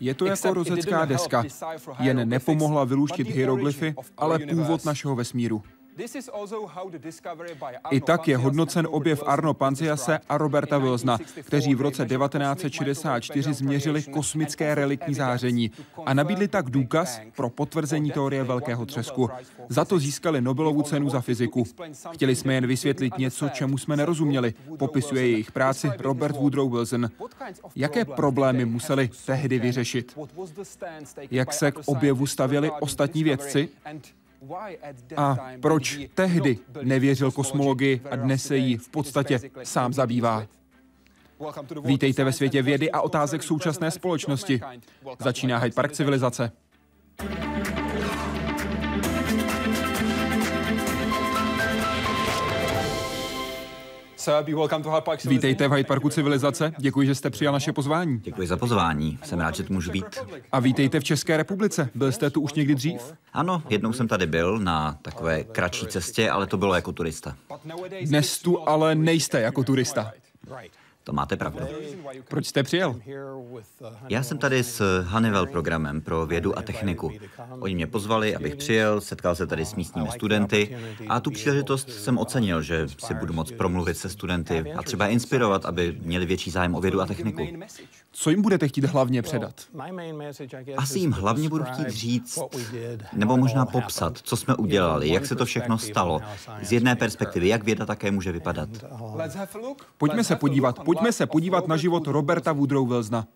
Je to jako rozecká deska, jen nepomohla vyluštit hieroglyfy, ale původ našeho vesmíru. I tak je hodnocen objev Arno Panziase a Roberta Wilsona, kteří v roce 1964 změřili kosmické reliktní záření a nabídli tak důkaz pro potvrzení teorie velkého třesku. Za to získali Nobelovu cenu za fyziku. Chtěli jsme jen vysvětlit něco, čemu jsme nerozuměli, popisuje jejich práci Robert Woodrow Wilson. Jaké problémy museli tehdy vyřešit? Jak se k objevu stavěli ostatní vědci? A proč tehdy nevěřil kosmologii a dnes se jí v podstatě sám zabývá? Vítejte ve světě vědy a otázek současné společnosti. Začíná Hyde Park civilizace. Vítejte v Hyde Parku civilizace. Děkuji, že jste přijal naše pozvání. Děkuji za pozvání. Jsem rád, že tu můžu být. A vítejte v České republice. Byl jste tu už někdy dřív? Ano, jednou jsem tady byl na takové kratší cestě, ale to bylo jako turista. Dnes tu ale nejste jako turista. To máte pravdu. Proč jste přijel? Já jsem tady s Honeywell programem pro vědu a techniku. Oni mě pozvali, abych přijel, setkal se tady s místními studenty a tu příležitost jsem ocenil, že si budu moct promluvit se studenty a třeba inspirovat, aby měli větší zájem o vědu a techniku. Co jim budete chtít hlavně předat? Asi jim hlavně budu chtít říct, nebo možná popsat, co jsme udělali, jak se to všechno stalo, z jedné perspektivy, jak věda také může vypadat. Pojďme se podívat, pojďme se podívat na život Roberta Woodrow Wilsona.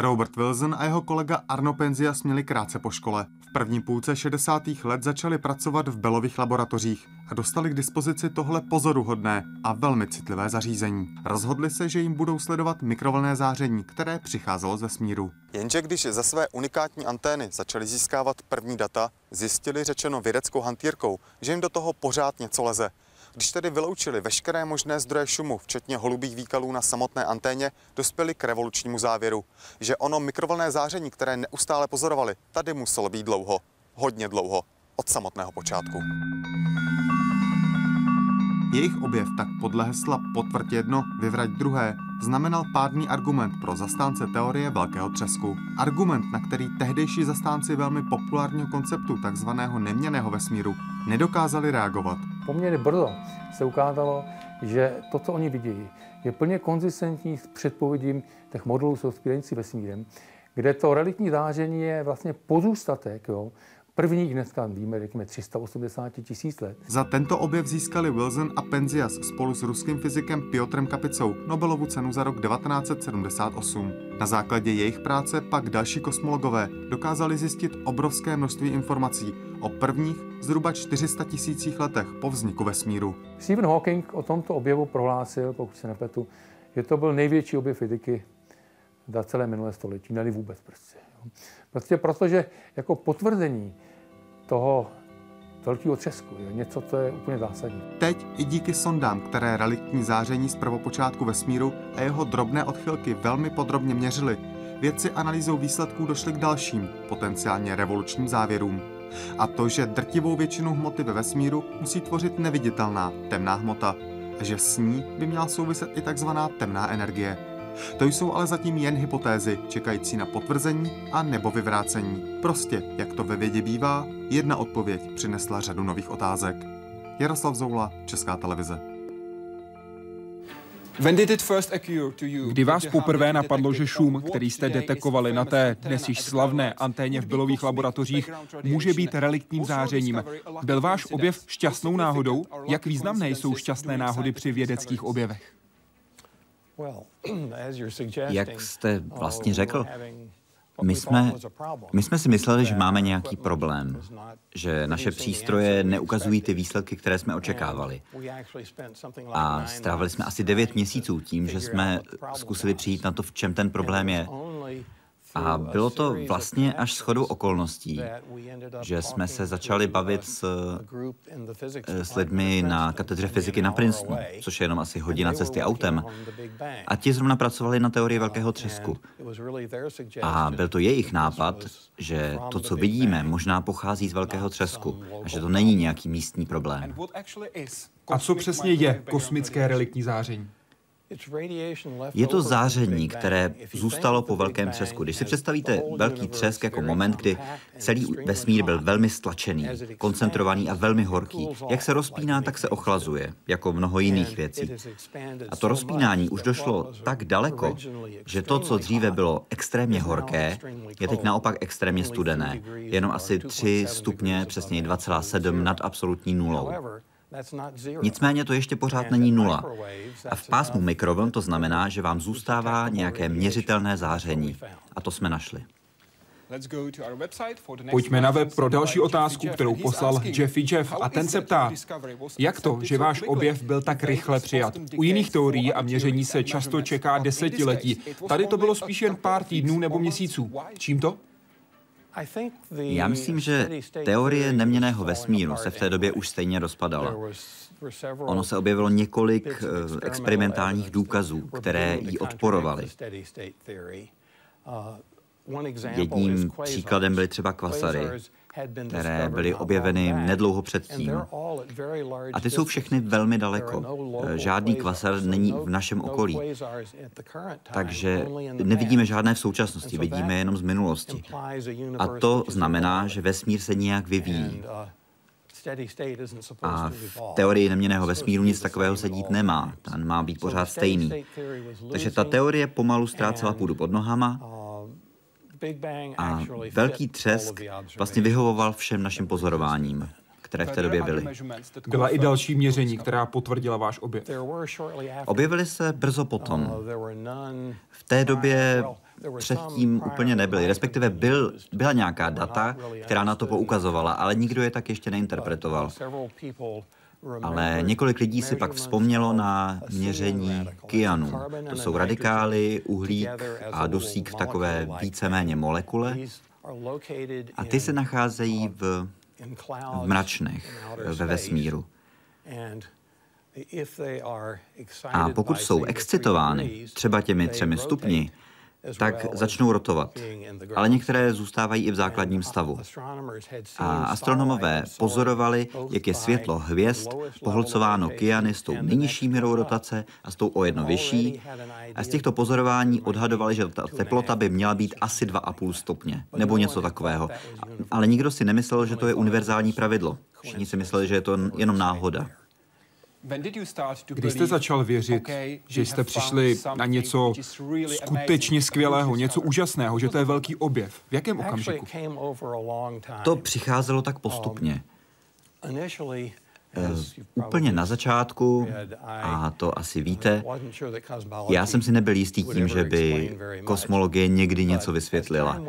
Robert Wilson a jeho kolega Arno Penzias měli krátce po škole. V první půlce 60. let začali pracovat v Belových laboratořích a dostali k dispozici tohle pozoruhodné a velmi citlivé zařízení. Rozhodli se, že jim budou sledovat mikrovlné záření, které přicházelo ze smíru. Jenže když za své unikátní antény začali získávat první data, zjistili řečeno vědeckou hantýrkou, že jim do toho pořád něco leze. Když tedy vyloučili veškeré možné zdroje šumu, včetně holubých výkalů na samotné anténě, dospěli k revolučnímu závěru, že ono mikrovlné záření, které neustále pozorovali, tady muselo být dlouho, hodně dlouho, od samotného počátku. Jejich objev tak podle hesla potvrď jedno, vyvrať druhé, znamenal pádný argument pro zastánce teorie velkého třesku. Argument, na který tehdejší zastánci velmi populárního konceptu takzvaného neměného vesmíru nedokázali reagovat. Poměrně brzo se ukázalo, že to, co oni vidějí, je plně konzistentní s předpovědím těch modelů s vesmírem, kde to reliktní záření je vlastně pozůstatek jo, prvních dneska víme, řekněme 380 tisíc let. Za tento objev získali Wilson a Penzias spolu s ruským fyzikem Piotrem Kapicou Nobelovu cenu za rok 1978. Na základě jejich práce pak další kosmologové dokázali zjistit obrovské množství informací o prvních zhruba 400 tisících letech po vzniku vesmíru. Stephen Hawking o tomto objevu prohlásil, pokud se nepletu, že to byl největší objev fyziky za celé minulé století, ne vůbec prostě. Prostě protože jako potvrzení toho velkého třesku je něco, co je úplně zásadní. Teď i díky sondám, které reliktní záření z prvopočátku vesmíru a jeho drobné odchylky velmi podrobně měřili, vědci analýzou výsledků došli k dalším, potenciálně revolučním závěrům. A to, že drtivou většinu hmoty ve vesmíru musí tvořit neviditelná temná hmota a že s ní by měla souviset i takzvaná temná energie. To jsou ale zatím jen hypotézy, čekající na potvrzení a nebo vyvrácení. Prostě, jak to ve vědě bývá, jedna odpověď přinesla řadu nových otázek. Jaroslav Zoula, Česká televize. Kdy vás poprvé napadlo, že šum, který jste detekovali na té dnes již slavné anténě v bylových laboratořích, může být reliktním zářením? Byl váš objev šťastnou náhodou? Jak významné jsou šťastné náhody při vědeckých objevech? Jak jste vlastně řekl, my jsme, my jsme si mysleli, že máme nějaký problém, že naše přístroje neukazují ty výsledky, které jsme očekávali. A strávili jsme asi devět měsíců tím, že jsme zkusili přijít na to, v čem ten problém je. A bylo to vlastně až shodou okolností, že jsme se začali bavit s, eh, s lidmi na katedře fyziky na Princetonu, což je jenom asi hodina cesty autem. A ti zrovna pracovali na teorii velkého třesku. A byl to jejich nápad, že to, co vidíme, možná pochází z velkého třesku a že to není nějaký místní problém. A co přesně je kosmické reliktní záření? Je to záření, které zůstalo po velkém třesku. Když si představíte velký třesk jako moment, kdy celý vesmír byl velmi stlačený, koncentrovaný a velmi horký, jak se rozpíná, tak se ochlazuje, jako mnoho jiných věcí. A to rozpínání už došlo tak daleko, že to, co dříve bylo extrémně horké, je teď naopak extrémně studené. Jenom asi 3 stupně, přesně 2,7 nad absolutní nulou. Nicméně to ještě pořád není nula. A v pásmu mikrovln to znamená, že vám zůstává nějaké měřitelné záření. A to jsme našli. Pojďme na web pro další otázku, kterou poslal Jeffy Jeff a ten se ptá, jak to, že váš objev byl tak rychle přijat? U jiných teorií a měření se často čeká desetiletí. Tady to bylo spíš jen pár týdnů nebo měsíců. Čím to? Já myslím, že teorie neměného vesmíru se v té době už stejně rozpadala. Ono se objevilo několik eh, experimentálních důkazů, které ji odporovaly. Jedním příkladem byly třeba kvasary, které byly objeveny nedlouho předtím. A ty jsou všechny velmi daleko. No Žádný kvasar není v našem okolí. Takže nevidíme žádné v současnosti, vidíme jenom z minulosti. A to znamená, že vesmír se nějak vyvíjí. Uh, A v teorii neměného vesmíru nic takového se dít nemá. Ten má být pořád stejný. Takže ta teorie pomalu ztrácela půdu pod nohama a velký třesk vlastně vyhovoval všem našim pozorováním které v té době byly. Byla i další měření, která potvrdila váš objev. Objevily se brzo potom. Uh, v té době předtím úplně nebyly, respektive byl, byla nějaká data, která na to poukazovala, ale nikdo je tak ještě neinterpretoval. Ale několik lidí si pak vzpomnělo na měření kyanu. To jsou radikály, uhlík a dusík v takové víceméně molekule. A ty se nacházejí v, v mračnech ve vesmíru. A pokud jsou excitovány třeba těmi třemi stupni, tak začnou rotovat. Ale některé zůstávají i v základním stavu. A astronomové pozorovali, jak je světlo hvězd pohlcováno kyany s tou nejnižší mírou rotace a s tou o jedno vyšší. A z těchto pozorování odhadovali, že ta teplota by měla být asi 2,5 stupně, nebo něco takového. Ale nikdo si nemyslel, že to je univerzální pravidlo. Všichni si mysleli, že je to jenom náhoda. Kdy jste začal věřit, že jste přišli na něco skutečně skvělého, něco úžasného, že to je velký objev? V jakém okamžiku? To přicházelo tak postupně. Uh, úplně na začátku, a to asi víte, já jsem si nebyl jistý tím, že by kosmologie někdy něco vysvětlila.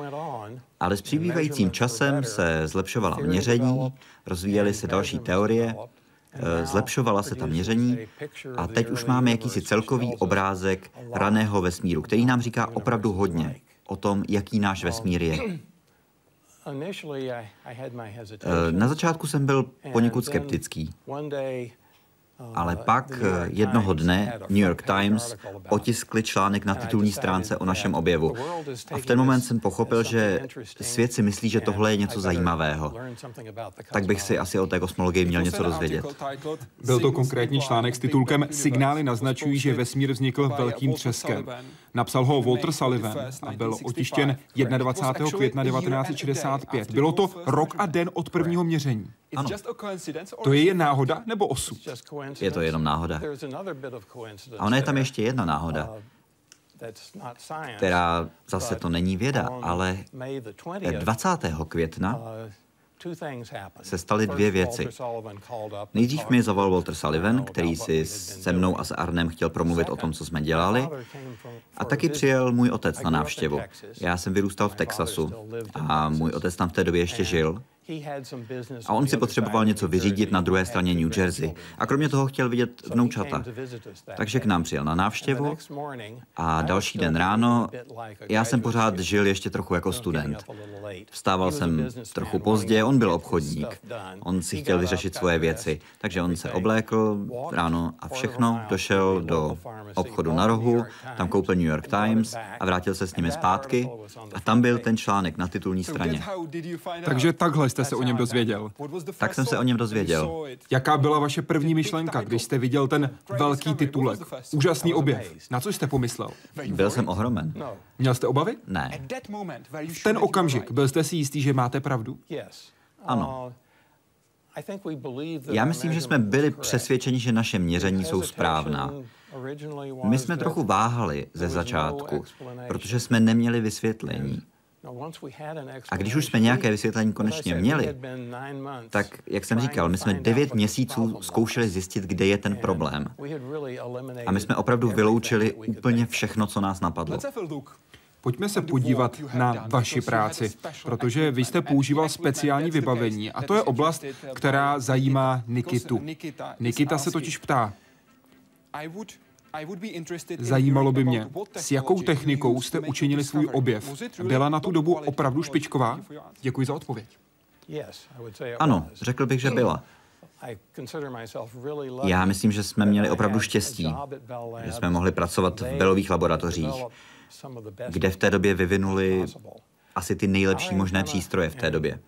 Ale s přibývajícím časem se zlepšovala měření, rozvíjely se další teorie Eh, zlepšovala se ta měření a teď už máme jakýsi celkový obrázek raného vesmíru, který nám říká opravdu hodně o tom, jaký náš vesmír je. Eh, na začátku jsem byl poněkud skeptický. Ale pak eh, jednoho dne New York Times otiskli článek na titulní stránce o našem objevu. A v ten moment jsem pochopil, že svět si myslí, že tohle je něco zajímavého. Tak bych si asi o té kosmologii měl něco dozvědět. Byl to konkrétní článek s titulkem Signály naznačují, že vesmír vznikl velkým třeskem. Napsal ho Walter Sullivan a byl otištěn 21. května 1965. Bylo to rok a den od prvního měření. Ano. To je jen náhoda nebo osud? Je to jenom náhoda. A ona je tam ještě jedna náhoda, která zase to není věda, ale 20. května se staly dvě věci. Nejdřív mi zavolal Walter Sullivan, který si se mnou a s Arnem chtěl promluvit o tom, co jsme dělali. A taky přijel můj otec na návštěvu. Já jsem vyrůstal v Texasu a můj otec tam v té době ještě žil. A on si potřeboval něco vyřídit na druhé straně New Jersey. A kromě toho chtěl vidět vnoučata. Takže k nám přijel na návštěvu a další den ráno já jsem pořád žil ještě trochu jako student. Vstával jsem trochu pozdě, on byl obchodník. On si chtěl vyřešit svoje věci, takže on se oblékl ráno a všechno, došel do obchodu na rohu, tam koupil New York Times a vrátil se s nimi zpátky a tam byl ten článek na titulní straně. Takže takhle jste se o něm dozvěděl? Tak jsem se o něm dozvěděl. Jaká byla vaše první myšlenka, když jste viděl ten velký titulek? Úžasný objev. Na co jste pomyslel? Byl jsem ohromen. Měl jste obavy? Ne. V ten okamžik byl jste si jistý, že máte pravdu? Ano. Já myslím, že jsme byli přesvědčeni, že naše měření jsou správná. My jsme trochu váhali ze začátku, protože jsme neměli vysvětlení. A když už jsme nějaké vysvětlení konečně měli, tak, jak jsem říkal, my jsme devět měsíců zkoušeli zjistit, kde je ten problém. A my jsme opravdu vyloučili úplně všechno, co nás napadlo. Pojďme se podívat na vaši práci, protože vy jste používal speciální vybavení a to je oblast, která zajímá Nikitu. Nikita se totiž ptá, Zajímalo by mě, s jakou technikou jste učinili svůj objev. Byla na tu dobu opravdu špičková? Děkuji za odpověď. Ano, řekl bych, že byla. Já myslím, že jsme měli opravdu štěstí, že jsme mohli pracovat v Belových laboratořích, kde v té době vyvinuli asi ty nejlepší možné přístroje v té době.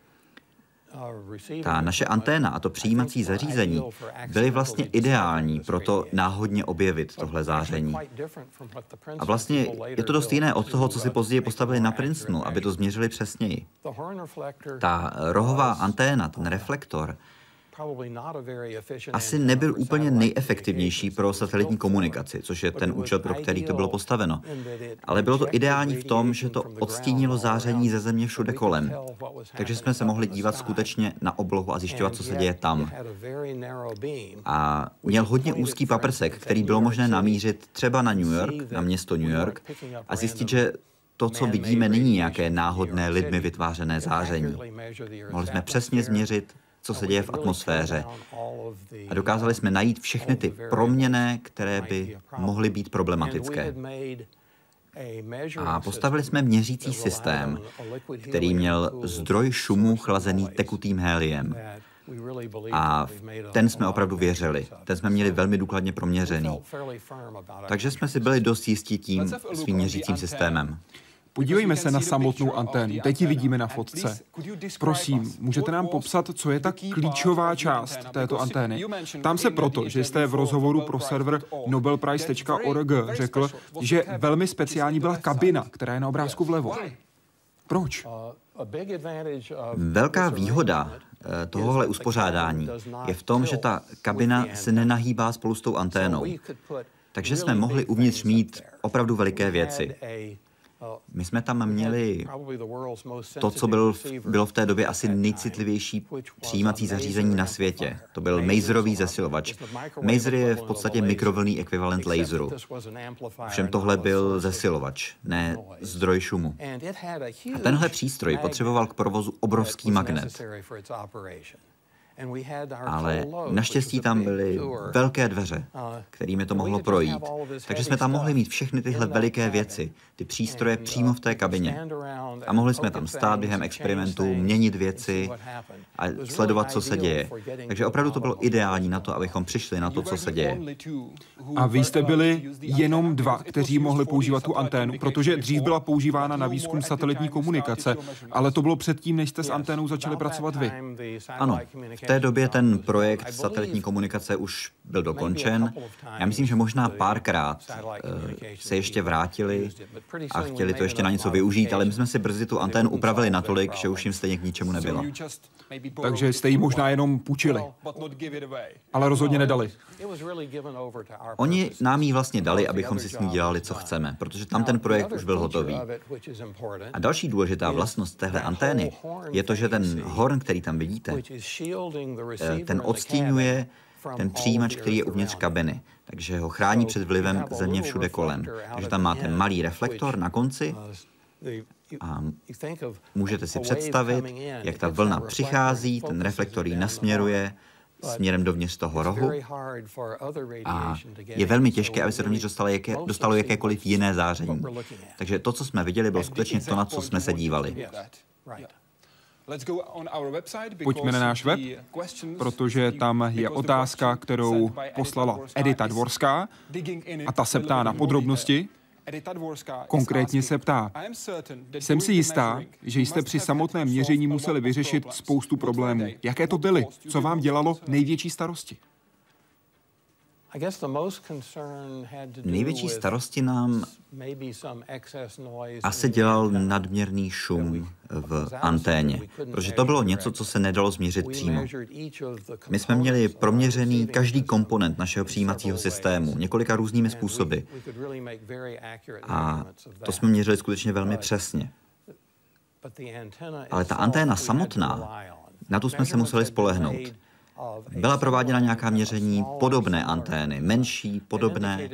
Ta naše anténa a to přijímací zařízení byly vlastně ideální pro to náhodně objevit tohle záření. A vlastně je to dost jiné od toho, co si později postavili na Princetonu, aby to změřili přesněji. Ta rohová anténa, ten reflektor, asi nebyl úplně nejefektivnější pro satelitní komunikaci, což je ten účel, pro který to bylo postaveno. Ale bylo to ideální v tom, že to odstínilo záření ze země všude kolem. Takže jsme se mohli dívat skutečně na oblohu a zjišťovat, co se děje tam. A měl hodně úzký paprsek, který bylo možné namířit třeba na New York, na město New York, a zjistit, že to, co vidíme, není nějaké náhodné lidmi vytvářené záření. Mohli jsme přesně změřit, co se děje v atmosféře. A dokázali jsme najít všechny ty proměny, které by mohly být problematické. A postavili jsme měřící systém, který měl zdroj šumu chlazený tekutým héliem. A ten jsme opravdu věřili. Ten jsme měli velmi důkladně proměřený. Takže jsme si byli dost jistí tím svým měřícím systémem. Podívejme se na samotnou anténu. Teď ji vidíme na fotce. Prosím, můžete nám popsat, co je ta klíčová část této antény? Tam se proto, že jste v rozhovoru pro server nobelprice.org řekl, že velmi speciální byla kabina, která je na obrázku vlevo. Proč? Velká výhoda eh, tohohle uspořádání je v tom, že ta kabina se nenahýbá spolu s tou anténou. Takže jsme mohli uvnitř mít opravdu veliké věci. My jsme tam měli to, co byl, bylo v té době asi nejcitlivější přijímací zařízení na světě. To byl Mazerový zesilovač. Mazer je v podstatě mikrovlný ekvivalent laseru. Všem tohle byl zesilovač, ne zdroj šumu. A tenhle přístroj potřeboval k provozu obrovský magnet. Ale naštěstí tam byly velké dveře, kterými to mohlo projít. Takže jsme tam mohli mít všechny tyhle veliké věci, ty přístroje uh, přímo v té kabině. A mohli jsme tam stát během experimentů, měnit věci a sledovat, co se děje. Takže opravdu to bylo ideální na to, abychom přišli na to, co se děje. A vy jste byli jenom dva, kteří mohli používat tu anténu, protože dřív byla používána na výzkum satelitní komunikace, ale to bylo předtím, než jste s anténou začali pracovat vy. Ano, v té době ten projekt satelitní komunikace už byl dokončen. Já myslím, že možná párkrát uh, se ještě vrátili a chtěli to ještě na něco využít, ale my jsme si brzy tu anténu upravili natolik, že už jim stejně k ničemu nebylo. Takže jste ji možná jenom půjčili, ale rozhodně nedali. Oni nám ji vlastně dali, abychom si s ní dělali, co chceme, protože tam ten projekt už byl hotový. A další důležitá vlastnost téhle antény je to, že ten horn, který tam vidíte, eh, ten odstíňuje ten přijímač, který je uvnitř kabiny, takže ho chrání před vlivem země všude kolem. Takže tam máte malý reflektor na konci. a můžete si představit, jak ta vlna přichází, ten reflektor ji nasměruje, směrem dovnitř toho rohu. a je velmi těžké, aby se dovnitř dostalo, jaké, dostalo jakékoliv jiné záření. Takže to, co jsme viděli, bylo skutečně to, na co jsme se dívali. Pojďme na náš web, protože tam je otázka, kterou poslala Edita Dvorská a ta se ptá na podrobnosti. Konkrétně se ptá, jsem si jistá, že jste při samotném měření museli vyřešit spoustu problémů. Jaké to byly? Co vám dělalo největší starosti? Největší starosti nám asi dělal nadměrný šum v anténě, protože to bylo něco, co se nedalo změřit přímo. My jsme měli proměřený každý komponent našeho přijímacího systému několika různými způsoby. A to jsme měřili skutečně velmi přesně. Ale ta anténa samotná, na tu jsme se museli spolehnout. Byla prováděna nějaká měření podobné antény, menší, podobné,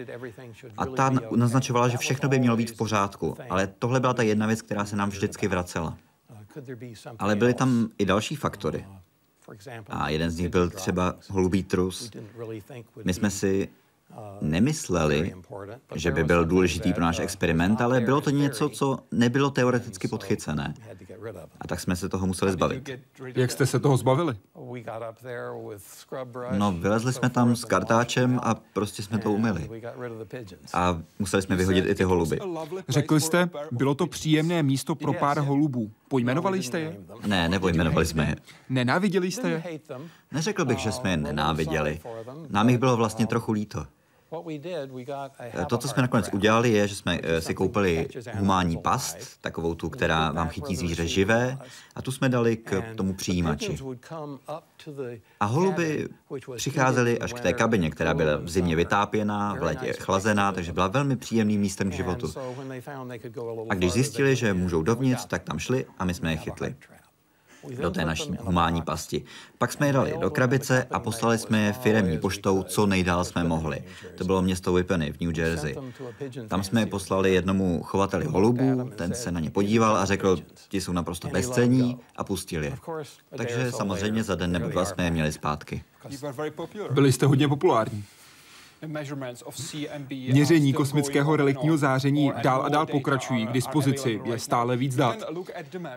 a ta naznačovala, že všechno by mělo být v pořádku, ale tohle byla ta jedna věc, která se nám vždycky vracela. Ale byly tam i další faktory. A jeden z nich byl třeba holubý trus. My jsme si nemysleli, že by byl důležitý pro náš experiment, ale bylo to něco, co nebylo teoreticky podchycené. A tak jsme se toho museli zbavit. Jak jste se toho zbavili? No, vylezli jsme tam s kartáčem a prostě jsme to umili. A museli jsme vyhodit i ty holuby. Řekl jste, bylo to příjemné místo pro pár holubů. Pojmenovali jste je? Ne, nepojmenovali jsme je. Nenáviděli jste je? Neřekl bych, že jsme je nenáviděli. Nám jich bylo vlastně trochu líto. To, co jsme nakonec udělali, je, že jsme eh, si koupili humánní past, takovou tu, která vám chytí zvíře živé, a tu jsme dali k tomu přijímači. A holuby přicházely až k té kabině, která byla v zimě vytápěná, v létě chlazená, takže byla velmi příjemným místem k životu. A když zjistili, že můžou dovnitř, tak tam šli a my jsme je chytli do té naší humánní pasti. Pak jsme je dali do krabice a poslali jsme je firemní poštou, co nejdál jsme mohli. To bylo město Whippany v New Jersey. Tam jsme je poslali jednomu chovateli holubů, ten se na ně podíval a řekl, ti jsou naprosto bezcení a pustil je. Takže samozřejmě za den nebo dva jsme je měli zpátky. Byli jste hodně populární. Měření kosmického reliktního záření dál a dál pokračují, k dispozici je stále víc dat.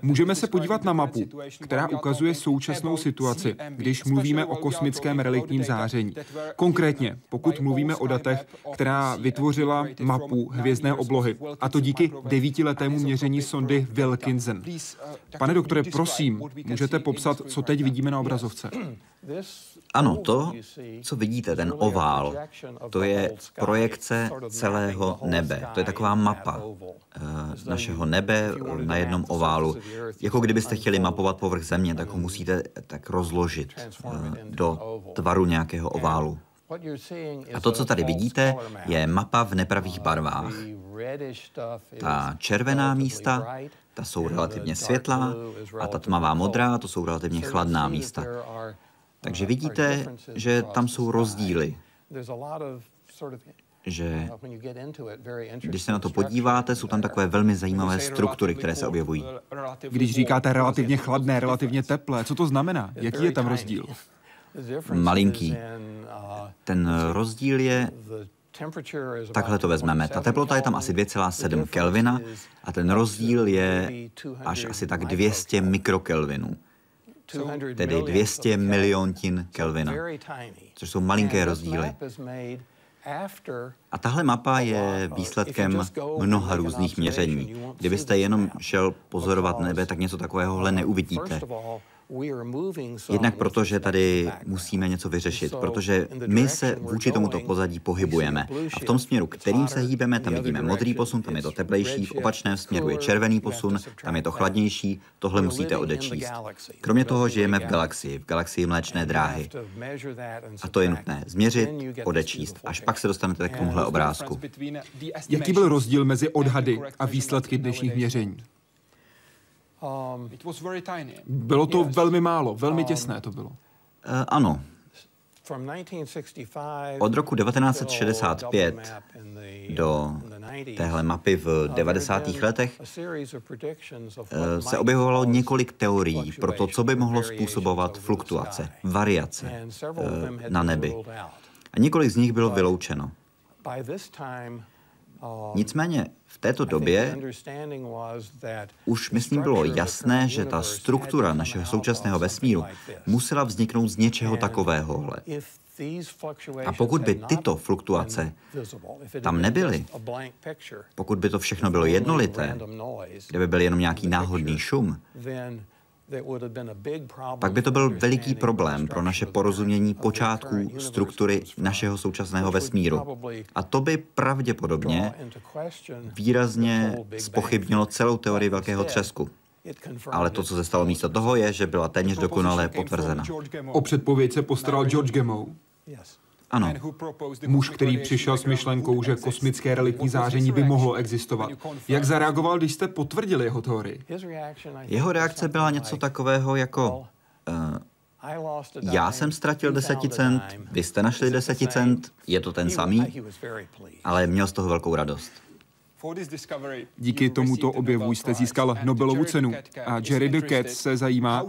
Můžeme se podívat na mapu, která ukazuje současnou situaci, když mluvíme o kosmickém reliktním záření. Konkrétně, pokud mluvíme o datech, která vytvořila mapu hvězdné oblohy, a to díky devítiletému měření sondy Wilkinson. Pane doktore, prosím, můžete popsat, co teď vidíme na obrazovce? Ano, to, co vidíte, ten ovál, to je projekce celého nebe. To je taková mapa eh, našeho nebe na jednom oválu. Jako kdybyste chtěli mapovat povrch země, tak ho musíte tak rozložit eh, do tvaru nějakého oválu. A to, co tady vidíte, je mapa v nepravých barvách. Ta červená místa, ta jsou relativně světlá a ta tmavá modrá, to jsou relativně chladná místa. Takže vidíte, že tam jsou rozdíly. Že když se na to podíváte, jsou tam takové velmi zajímavé struktury, které se objevují. Když říkáte relativně chladné, relativně teplé, co to znamená? Jaký je tam rozdíl? Malinký. Ten rozdíl je Takhle to vezmeme. Ta teplota je tam asi 2,7 Kelvina a ten rozdíl je až asi tak 200 mikrokelvinů tedy 200 miliontin Kelvina, což jsou malinké rozdíly. A tahle mapa je výsledkem mnoha různých měření. Kdybyste jenom šel pozorovat nebe, tak něco takovéhohle neuvidíte. Jednak proto, že tady musíme něco vyřešit, protože my se vůči tomuto pozadí pohybujeme. A v tom směru, kterým se hýbeme, tam vidíme modrý posun, tam je to teplejší, v opačném směru je červený posun, tam je to chladnější, tohle musíte odečíst. Kromě toho žijeme v galaxii, v galaxii mléčné dráhy. A to je nutné změřit, odečíst, až pak se dostanete k tomuhle obrázku. Jaký byl rozdíl mezi odhady a výsledky dnešních měření? Um, bylo to velmi málo, velmi um, těsné to bylo. Uh, ano. Od roku 1965 do téhle mapy v 90. letech uh, se objevovalo několik teorií pro to, co by mohlo způsobovat fluktuace, variace uh, na nebi. A několik z nich bylo vyloučeno. Nicméně v této době už, myslím, bylo jasné, že ta struktura našeho současného vesmíru musela vzniknout z něčeho takovéhohle. A pokud by tyto fluktuace tam nebyly, pokud by to všechno bylo jednolité, kdyby byl jenom nějaký náhodný šum, pak by to byl veliký problém pro naše porozumění počátků struktury našeho současného vesmíru. A to by pravděpodobně výrazně spochybnilo celou teorii velkého třesku. Ale to, co se stalo místo toho, je, že byla téměř dokonale potvrzena. O předpověď se postaral George Gamow. Ano. Muž, který přišel s myšlenkou, že kosmické reliktní záření by mohlo existovat. Jak zareagoval, když jste potvrdili jeho teorii? Jeho reakce byla něco takového jako... Uh, já jsem ztratil deseticent, vy jste našli deseticent, je to ten samý, ale měl z toho velkou radost. Díky tomuto objevu jste získal Nobelovu cenu a Jerry Durkett se zajímá,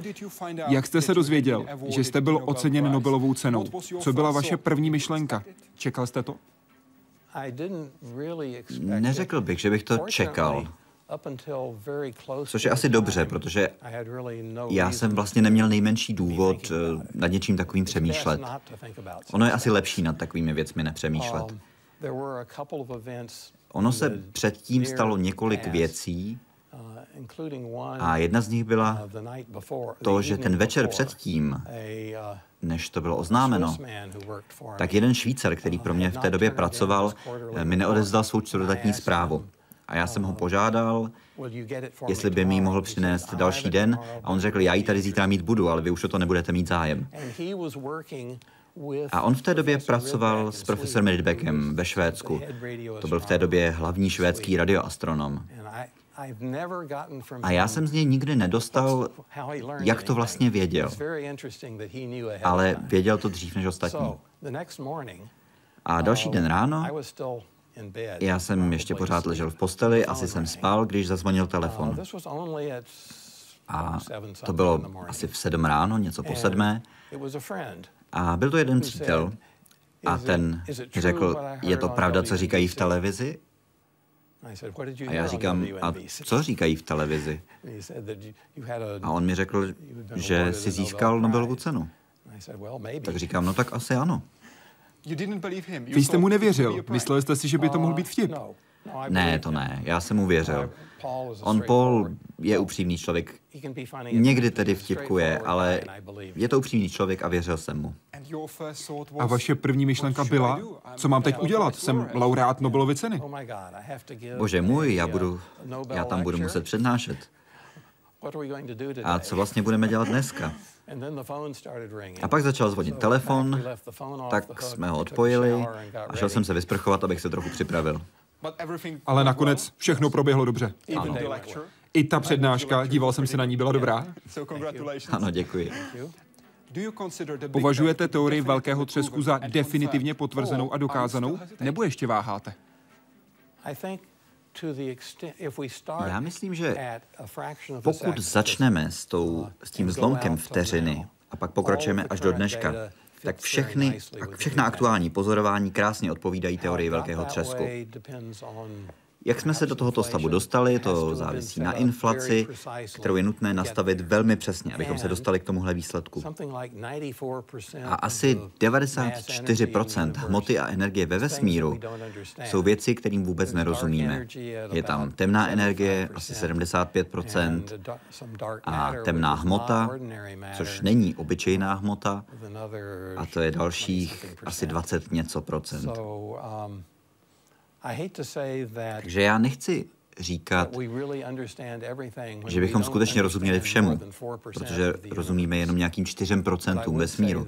jak jste se dozvěděl, že jste byl oceněn Nobelovou cenou. Co byla vaše první myšlenka? Čekal jste to? Neřekl bych, že bych to čekal. Což je asi dobře, protože já jsem vlastně neměl nejmenší důvod eh, nad něčím takovým přemýšlet. Ono je asi lepší nad takovými věcmi nepřemýšlet. Ono se předtím stalo několik věcí, a jedna z nich byla to, že ten večer předtím, než to bylo oznámeno, tak jeden Švýcar, který pro mě v té době pracoval, mi neodezdal svou čtvrtletní zprávu. A já jsem ho požádal, jestli by mi mohl přinést další den. A on řekl, já ji tady zítra mít budu, ale vy už o to nebudete mít zájem. A on v té době pracoval s profesorem Rydbeckem ve Švédsku. To byl v té době hlavní švédský radioastronom. A já jsem z něj nikdy nedostal, jak to vlastně věděl. Ale věděl to dřív než ostatní. A další den ráno já jsem ještě pořád ležel v posteli, asi jsem spal, když zazvonil telefon. A to bylo asi v sedm ráno, něco po sedmé. A byl to jeden přítel a ten řekl, je to pravda, co říkají v televizi? A já říkám, a co říkají v televizi? A on mi řekl, že si získal Nobelovu cenu. Tak říkám, no tak asi ano. Vy jste mu nevěřil. Mysleli jste si, že by to mohl být vtip. Ne, to ne. Já jsem mu věřil. On Paul je upřímný člověk. Někdy tedy vtipkuje, ale je to upřímný člověk a věřil jsem mu. A vaše první myšlenka byla, co mám teď udělat? Jsem laureát Nobelovy ceny. Bože můj, já, budu, já tam budu muset přednášet. A co vlastně budeme dělat dneska? A pak začal zvonit telefon, tak jsme ho odpojili a šel jsem se vysprchovat, abych se trochu připravil. Ale nakonec všechno proběhlo dobře. Ano. I ta přednáška, díval jsem se na ní, byla dobrá. Ano, děkuji. Považujete teorii velkého třesku za definitivně potvrzenou a dokázanou, nebo ještě váháte? Já myslím, že pokud začneme s, tou, s tím zlomkem vteřiny a pak pokračujeme až do dneška, tak všechny, všechna aktuální pozorování krásně odpovídají teorii velkého třesku. Jak jsme se do tohoto stavu dostali, to závisí na inflaci, kterou je nutné nastavit velmi přesně, abychom se dostali k tomuhle výsledku. A asi 94% hmoty a energie ve vesmíru jsou věci, kterým vůbec nerozumíme. Je tam temná energie, asi 75%, a temná hmota, což není obyčejná hmota, a to je dalších asi 20 něco procent. Takže já nechci říkat, že bychom skutečně rozuměli všemu, protože rozumíme jenom nějakým 4% vesmíru.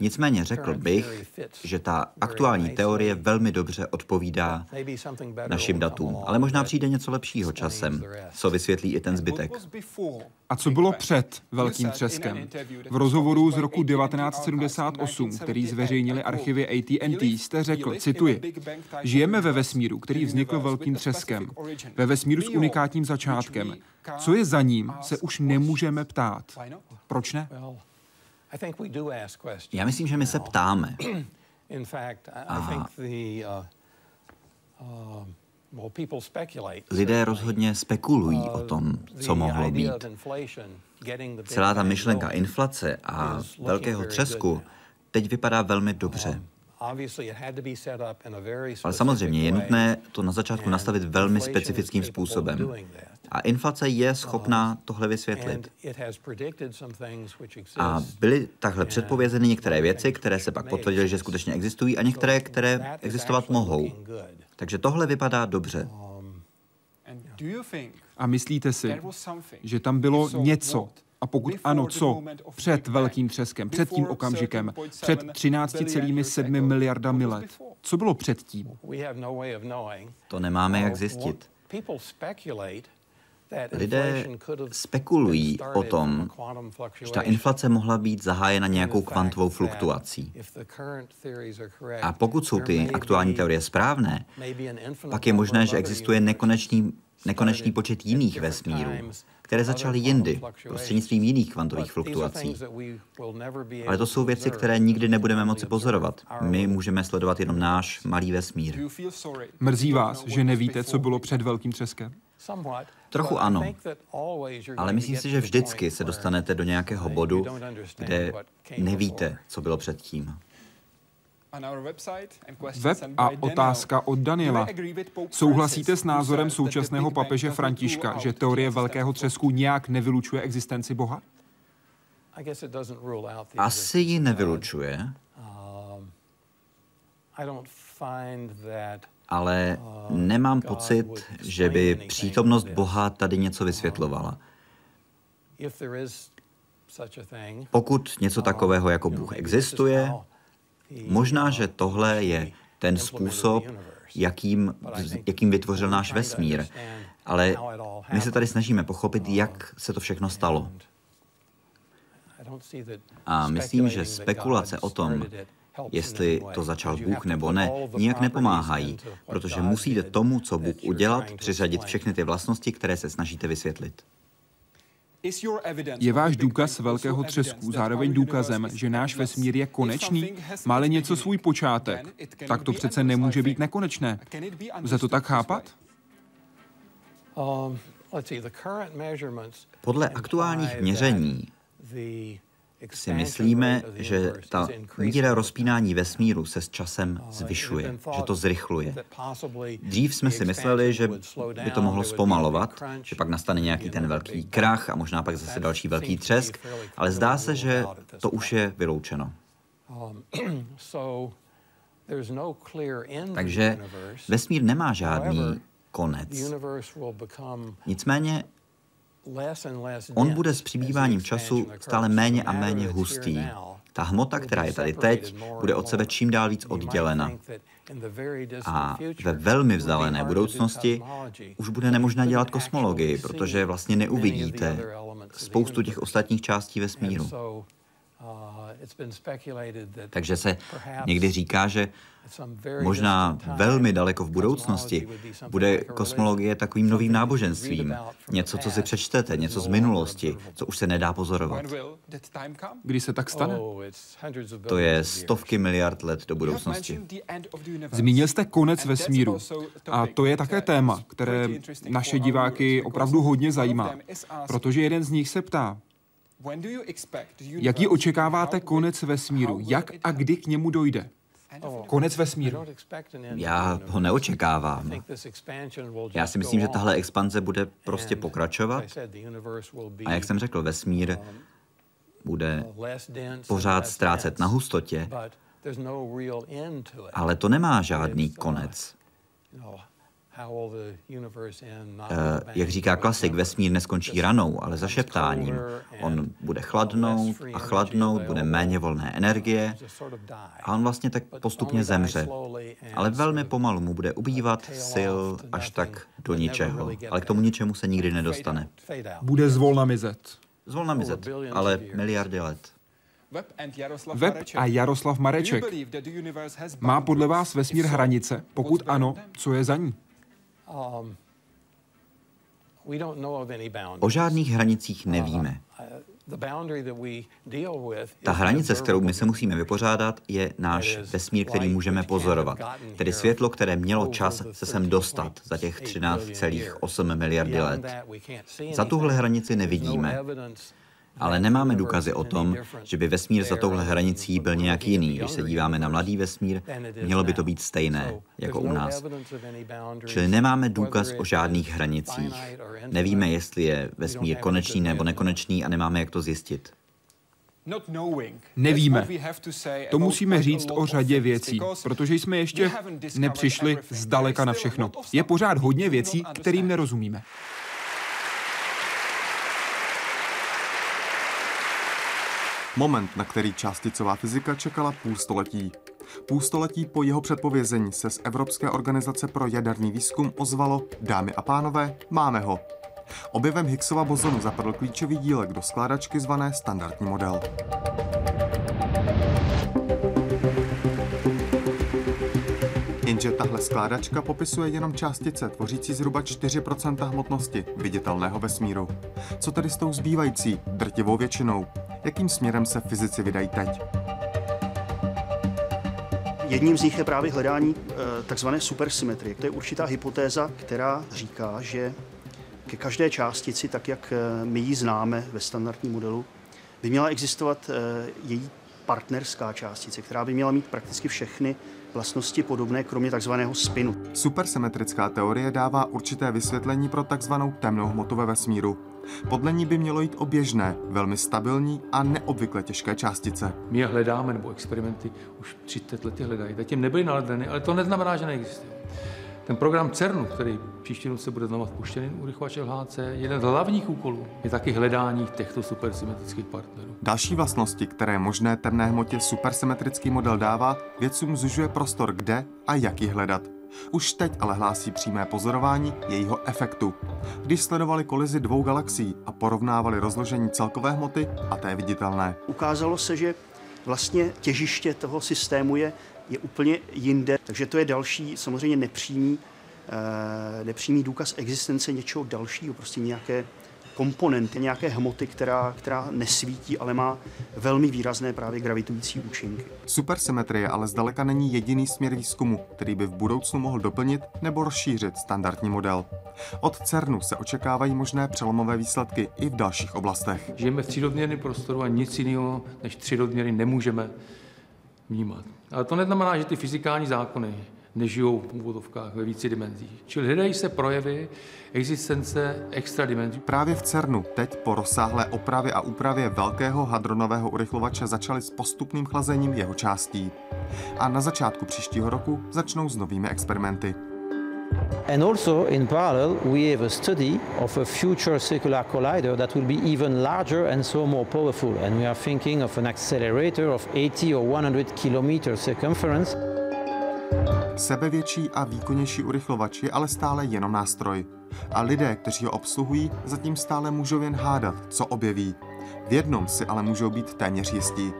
Nicméně řekl bych, že ta aktuální teorie velmi dobře odpovídá našim datům, ale možná přijde něco lepšího časem, co vysvětlí i ten zbytek. A co bylo před Velkým třeskem? V rozhovoru z roku 1978, který zveřejnili archivy AT&T, jste řekl, cituji, žijeme ve vesmíru, který vznikl Velkým třeskem. Ve vesmíru s unikátním začátkem. Co je za ním, se už nemůžeme ptát. Proč ne? Já myslím, že my se ptáme. A Lidé rozhodně spekulují o tom, co mohlo být. Celá ta myšlenka inflace a velkého třesku teď vypadá velmi dobře. Ale samozřejmě je nutné to na začátku nastavit velmi specifickým způsobem. A inflace je schopná tohle vysvětlit. A byly takhle předpovězeny některé věci, které se pak potvrdily, že skutečně existují, a některé, které existovat mohou. Takže tohle vypadá dobře. A myslíte si, že tam bylo něco, a pokud ano, co? Před velkým třeskem, před tím okamžikem, před 13,7 miliardami let. Co bylo předtím? To nemáme jak zjistit. Lidé spekulují o tom, že ta inflace mohla být zahájena nějakou kvantovou fluktuací. A pokud jsou ty aktuální teorie správné, pak je možné, že existuje nekonečný, nekonečný počet jiných vesmírů, které začaly jindy, prostřednictvím jiných kvantových fluktuací. Ale to jsou věci, které nikdy nebudeme moci pozorovat. My můžeme sledovat jenom náš malý vesmír. Mrzí vás, že nevíte, co bylo před velkým třeskem? Trochu ano, ale myslím si, že vždycky se dostanete do nějakého bodu, kde nevíte, co bylo předtím. Web a otázka od Daniela. Souhlasíte s názorem současného papeže Františka, že teorie velkého třesku nějak nevylučuje existenci Boha? Asi ji nevylučuje, ale nemám pocit, že by přítomnost Boha tady něco vysvětlovala. Pokud něco takového jako Bůh existuje, možná, že tohle je ten způsob, jakým, jakým vytvořil náš vesmír. Ale my se tady snažíme pochopit, jak se to všechno stalo. A myslím, že spekulace o tom, jestli to začal Bůh nebo ne, nijak nepomáhají, protože musíte tomu, co Bůh udělat, přiřadit všechny ty vlastnosti, které se snažíte vysvětlit. Je váš důkaz velkého třesku zároveň důkazem, že náš vesmír je konečný? má něco svůj počátek, tak to přece nemůže být nekonečné. Lze to tak chápat? Um, Podle aktuálních měření si myslíme, že ta míra rozpínání vesmíru se s časem zvyšuje, že to zrychluje. Dřív jsme si mysleli, že by to mohlo zpomalovat, že pak nastane nějaký ten velký krach a možná pak zase další velký třesk, ale zdá se, že to už je vyloučeno. Takže vesmír nemá žádný konec. Nicméně On bude s přibýváním času stále méně a méně hustý. Ta hmota, která je tady teď, bude od sebe čím dál víc oddělena. A ve velmi vzdálené budoucnosti už bude nemožné dělat kosmologii, protože vlastně neuvidíte spoustu těch ostatních částí vesmíru. Takže se někdy říká, že možná velmi daleko v budoucnosti bude kosmologie takovým novým náboženstvím. Něco, co si přečtete, něco z minulosti, co už se nedá pozorovat. Kdy se tak stane? To je stovky miliard let do budoucnosti. Zmínil jste konec vesmíru. A to je také téma, které naše diváky opravdu hodně zajímá. Protože jeden z nich se ptá, Jaký očekáváte konec vesmíru? Jak a kdy k němu dojde? Konec vesmíru. Já ho neočekávám. Já si myslím, že tahle expanze bude prostě pokračovat. A jak jsem řekl, vesmír bude pořád ztrácet na hustotě, ale to nemá žádný konec. Eh, jak říká klasik, vesmír neskončí ranou, ale zašeptáním. On bude chladnout a chladnout, bude méně volné energie a on vlastně tak postupně zemře. Ale velmi pomalu mu bude ubývat sil až tak do ničeho. Ale k tomu ničemu se nikdy nedostane. Bude zvolna mizet. Zvolna mizet, ale miliardy let. Web a Jaroslav Mareček. Má podle vás vesmír hranice? Pokud ano, co je za ní? Um, o žádných hranicích nevíme. Ta hranice, s kterou my se musíme vypořádat, je náš vesmír, který můžeme pozorovat. Tedy světlo, které mělo čas se sem dostat za těch 13,8 miliardy let. Za tuhle hranici nevidíme. Ale nemáme důkazy o tom, že by vesmír za touhle hranicí byl nějak jiný. Když se díváme na mladý vesmír, mělo by to být stejné jako u nás. Čili nemáme důkaz o žádných hranicích. Nevíme, jestli je vesmír konečný nebo nekonečný a nemáme jak to zjistit. Nevíme. To musíme říct o řadě věcí, protože jsme ještě nepřišli zdaleka na všechno. Je pořád hodně věcí, kterým nerozumíme. Moment, na který částicová fyzika čekala půl století. Půl století po jeho předpovězení se z Evropské organizace pro jaderný výzkum ozvalo Dámy a pánové, máme ho. Objevem Higgsova bozonu zapadl klíčový dílek do skládačky zvané standardní model. Jenže tahle skládačka popisuje jenom částice tvořící zhruba 4% hmotnosti viditelného vesmíru. Co tedy s tou zbývající, drtivou většinou? Jakým směrem se fyzici vydají teď? Jedním z nich je právě hledání eh, takzvané supersymetrie. To je určitá hypotéza, která říká, že ke každé částici, tak jak eh, my ji známe ve standardním modelu, by měla existovat eh, její partnerská částice, která by měla mít prakticky všechny vlastnosti podobné, kromě takzvaného spinu. Supersymetrická teorie dává určité vysvětlení pro takzvanou temnou hmotu ve vesmíru. Podle ní by mělo jít o běžné, velmi stabilní a neobvykle těžké částice. My je hledáme, nebo experimenty už 30 let hledají. Zatím nebyly naledeny, ale to neznamená, že neexistují. Ten program CERNu, který příští roce bude znovu vpuštěný urychlovače LHC, jeden z hlavních úkolů je taky hledání těchto supersymetrických partnerů. Další vlastnosti, které možné temné hmotě supersymetrický model dává, vědcům zužuje prostor kde a jak ji hledat. Už teď ale hlásí přímé pozorování jejího efektu. Když sledovali kolizi dvou galaxií a porovnávali rozložení celkové hmoty a té viditelné. Ukázalo se, že vlastně těžiště toho systému je, je úplně jinde, takže to je další samozřejmě nepřímý, eh, nepřímý důkaz existence něčeho dalšího, prostě nějaké komponenty, nějaké hmoty, která, která nesvítí, ale má velmi výrazné právě gravitující účinky. Supersymetrie ale zdaleka není jediný směr výzkumu, který by v budoucnu mohl doplnit nebo rozšířit standardní model. Od CERNu se očekávají možné přelomové výsledky i v dalších oblastech. Žijeme v třírodměrném prostoru a nic jiného než třírodměry nemůžeme vnímat. Ale to neznamená, že ty fyzikální zákony nežijou v úvodovkách ve víci dimenzích. Čili hledají se projevy existence extra dimenzí. Právě v CERNu teď po rozsáhlé opravě a úpravě velkého hadronového urychlovače začali s postupným chlazením jeho částí. A na začátku příštího roku začnou s novými experimenty. And also, in parallel, we have a study of a future circular collider that will be even larger and so more powerful. And we are thinking of an accelerator of 80 or 100 kilometer circumference. Sebevětší a výkonnější urychlovač je ale stále jenom nástroj. A lidé, kteří ho obsluhují, zatím stále můžou jen hádat, co objeví. V jednom si ale můžou být téměř jistí.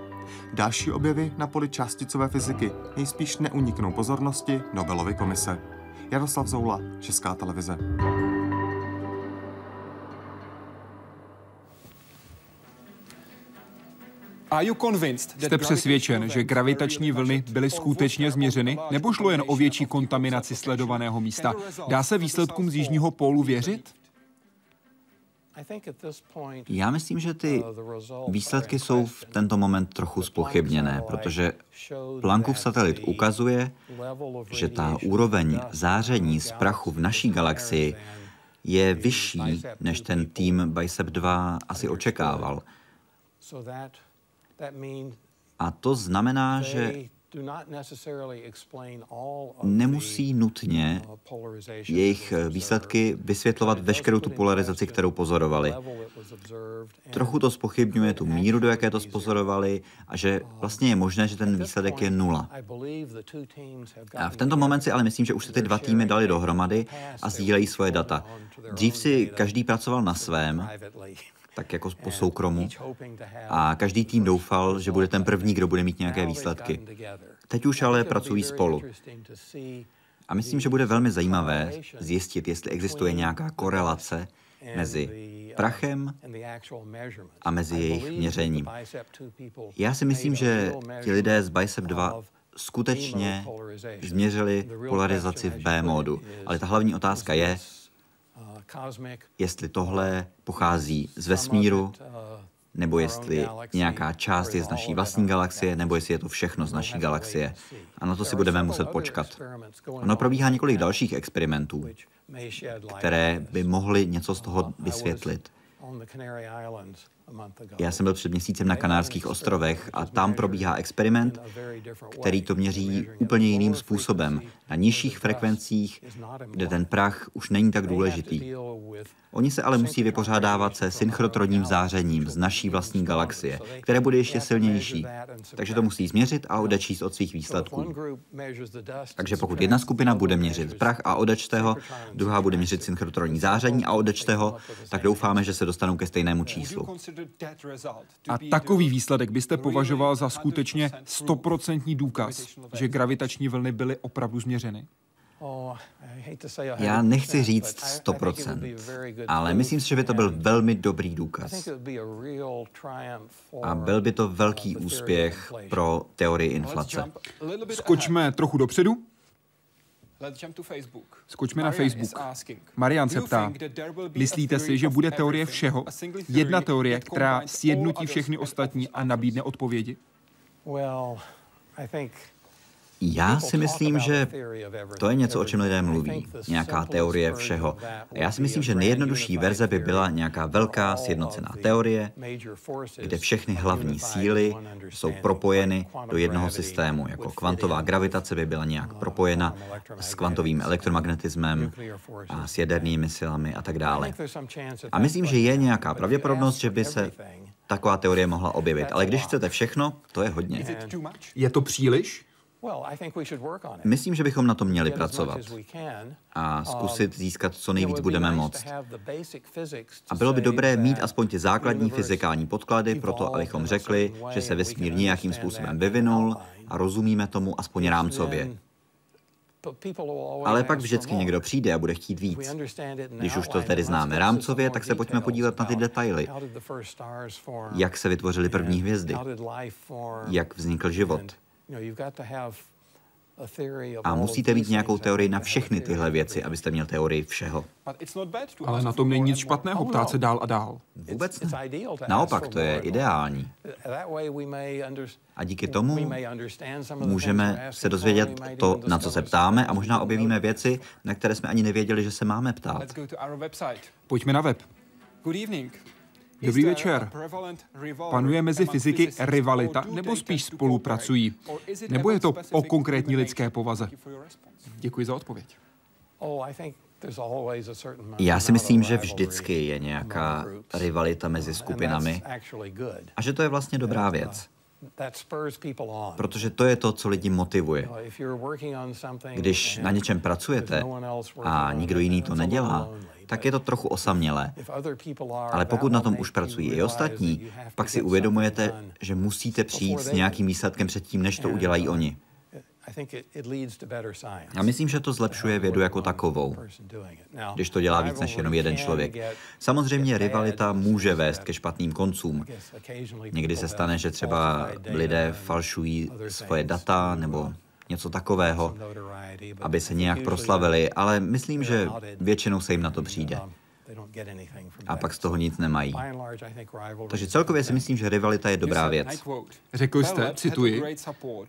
Další objevy na poli částicové fyziky nejspíš neuniknou pozornosti Nobelovy komise. Jaroslav Zoula, Česká televize. Jste přesvědčen, že gravitační vlny byly skutečně změřeny, nebo šlo jen o větší kontaminaci sledovaného místa? Dá se výsledkům z Jižního pólu věřit? Já myslím, že ty výsledky jsou v tento moment trochu spochybněné, protože Planckův satelit ukazuje, že ta úroveň záření z prachu v naší galaxii je vyšší, než ten tým BICEP 2 asi očekával. A to znamená, že nemusí nutně jejich výsledky vysvětlovat veškerou tu polarizaci, kterou pozorovali. Trochu to spochybňuje tu míru, do jaké to spozorovali a že vlastně je možné, že ten výsledek je nula. A v tento moment si ale myslím, že už se ty dva týmy dali dohromady a sdílejí svoje data. Dřív si každý pracoval na svém, tak jako po soukromu. A každý tým doufal, že bude ten první, kdo bude mít nějaké výsledky. Teď už ale pracují spolu. A myslím, že bude velmi zajímavé zjistit, jestli existuje nějaká korelace mezi prachem a mezi jejich měřením. Já si myslím, že ti lidé z Bicep 2 skutečně změřili polarizaci v B módu. Ale ta hlavní otázka je, jestli tohle pochází z vesmíru, nebo jestli nějaká část je z naší vlastní galaxie, nebo jestli je to všechno z naší galaxie. A na to si budeme muset počkat. Ono probíhá několik dalších experimentů, které by mohly něco z toho vysvětlit. Já jsem byl před měsícem na Kanárských ostrovech a tam probíhá experiment, který to měří úplně jiným způsobem. Na nižších frekvencích, kde ten prach už není tak důležitý. Oni se ale musí vypořádávat se synchrotronním zářením z naší vlastní galaxie, které bude ještě silnější. Takže to musí změřit a odečíst od svých výsledků. Takže pokud jedna skupina bude měřit prach a odečte ho, druhá bude měřit synchrotronní záření a odečte ho, tak doufáme, že se dostanou ke stejnému číslu. A takový výsledek byste považoval za skutečně stoprocentní důkaz, že gravitační vlny byly opravdu změřeny? Já nechci říct 100%, ale myslím si, že by to byl velmi dobrý důkaz. A byl by to velký úspěch pro teorii inflace. Skočme trochu dopředu. Skočme na Facebook. Marian se ptá, myslíte si, že bude teorie všeho? Jedna teorie, která sjednotí všechny ostatní a nabídne odpovědi? Já si myslím, že to je něco, o čem lidé mluví. Nějaká teorie všeho. A já si myslím, že nejjednodušší verze by byla nějaká velká sjednocená teorie, kde všechny hlavní síly jsou propojeny do jednoho systému. Jako kvantová gravitace by byla nějak propojena s kvantovým elektromagnetismem a s jadernými silami a tak dále. A myslím, že je nějaká pravděpodobnost, že by se taková teorie mohla objevit. Ale když chcete všechno, to je hodně. Je to příliš? Myslím, že bychom na tom měli pracovat a um, zkusit získat co nejvíc budeme moct. A bylo by dobré mít aspoň ty základní fyzikální podklady pro to, abychom řekli, že se vesmír nějakým způsobem vyvinul a rozumíme tomu aspoň rámcově. Ale pak vždycky někdo přijde a bude chtít víc. Když už to tedy známe rámcově, tak se pojďme podívat na ty detaily. Jak se vytvořily první hvězdy? Jak vznikl život? A musíte mít nějakou teorii na všechny tyhle věci, abyste měl teorii všeho. Ale na tom není nic špatného, ptát se dál a dál. Vůbec ne. Naopak, to je ideální. A díky tomu můžeme se dozvědět to, na co se ptáme a možná objevíme věci, na které jsme ani nevěděli, že se máme ptát. Pojďme na web. Dobrý večer. Panuje mezi fyziky rivalita nebo spíš spolupracují? Nebo je to o konkrétní lidské povaze? Děkuji za odpověď. Já si myslím, že vždycky je nějaká rivalita mezi skupinami a že to je vlastně dobrá věc. Protože to je to, co lidi motivuje. Když na něčem pracujete a nikdo jiný to nedělá, tak je to trochu osamělé. Ale pokud na tom už pracují i ostatní, pak si uvědomujete, že musíte přijít s nějakým výsledkem předtím, než to udělají oni. Já myslím, že to zlepšuje vědu jako takovou, když to dělá víc než jenom jeden člověk. Samozřejmě rivalita může vést ke špatným koncům. Někdy se stane, že třeba lidé falšují svoje data nebo něco takového, aby se nějak proslavili, ale myslím, že většinou se jim na to přijde. A pak z toho nic nemají. Takže celkově si myslím, že rivalita je dobrá věc. Řekl jste, cituji,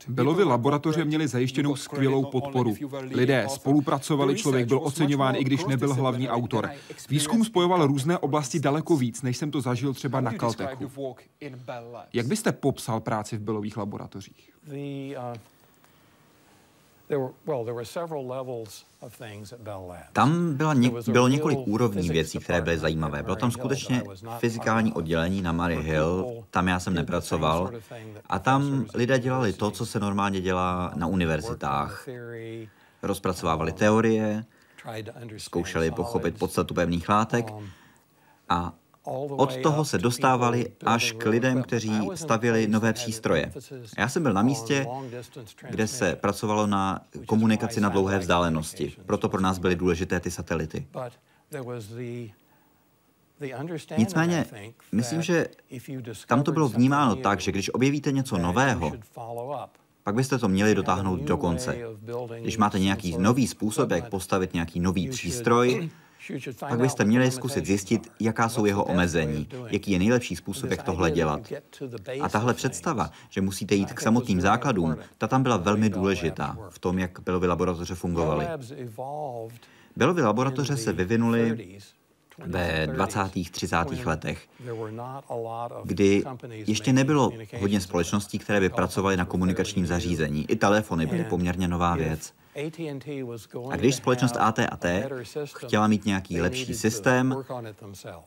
Belovy laboratoře měly zajištěnou skvělou podporu. Lidé spolupracovali, člověk byl oceňován, i když nebyl hlavní autor. Výzkum spojoval různé oblasti daleko víc, než jsem to zažil třeba na Caltechu. Jak byste popsal práci v Belových laboratořích? Tam byla bylo několik úrovní věcí, které byly zajímavé. Bylo tam skutečně fyzikální oddělení na Mary Hill, tam já jsem nepracoval. A tam lidé dělali to, co se normálně dělá na univerzitách. Rozpracovávali teorie, zkoušeli pochopit podstatu pevných látek um, a od toho se dostávali až k lidem, kteří stavěli nové přístroje. Já jsem byl na místě, kde se pracovalo na komunikaci na dlouhé vzdálenosti. Proto pro nás byly důležité ty satelity. Nicméně, myslím, že tam to bylo vnímáno tak, že když objevíte něco nového, pak byste to měli dotáhnout do konce. Když máte nějaký nový způsob, jak postavit nějaký nový přístroj, pak byste měli zkusit zjistit, jaká jsou jeho omezení, jaký je nejlepší způsob, jak tohle dělat. A tahle představa, že musíte jít k samotným základům, ta tam byla velmi důležitá v tom, jak Bellovy laboratoře fungovaly. Bellovy laboratoře se vyvinuly ve 20. 30. letech, kdy ještě nebylo hodně společností, které by pracovaly na komunikačním zařízení. I telefony byly poměrně nová věc. A když společnost AT&T chtěla mít nějaký lepší systém,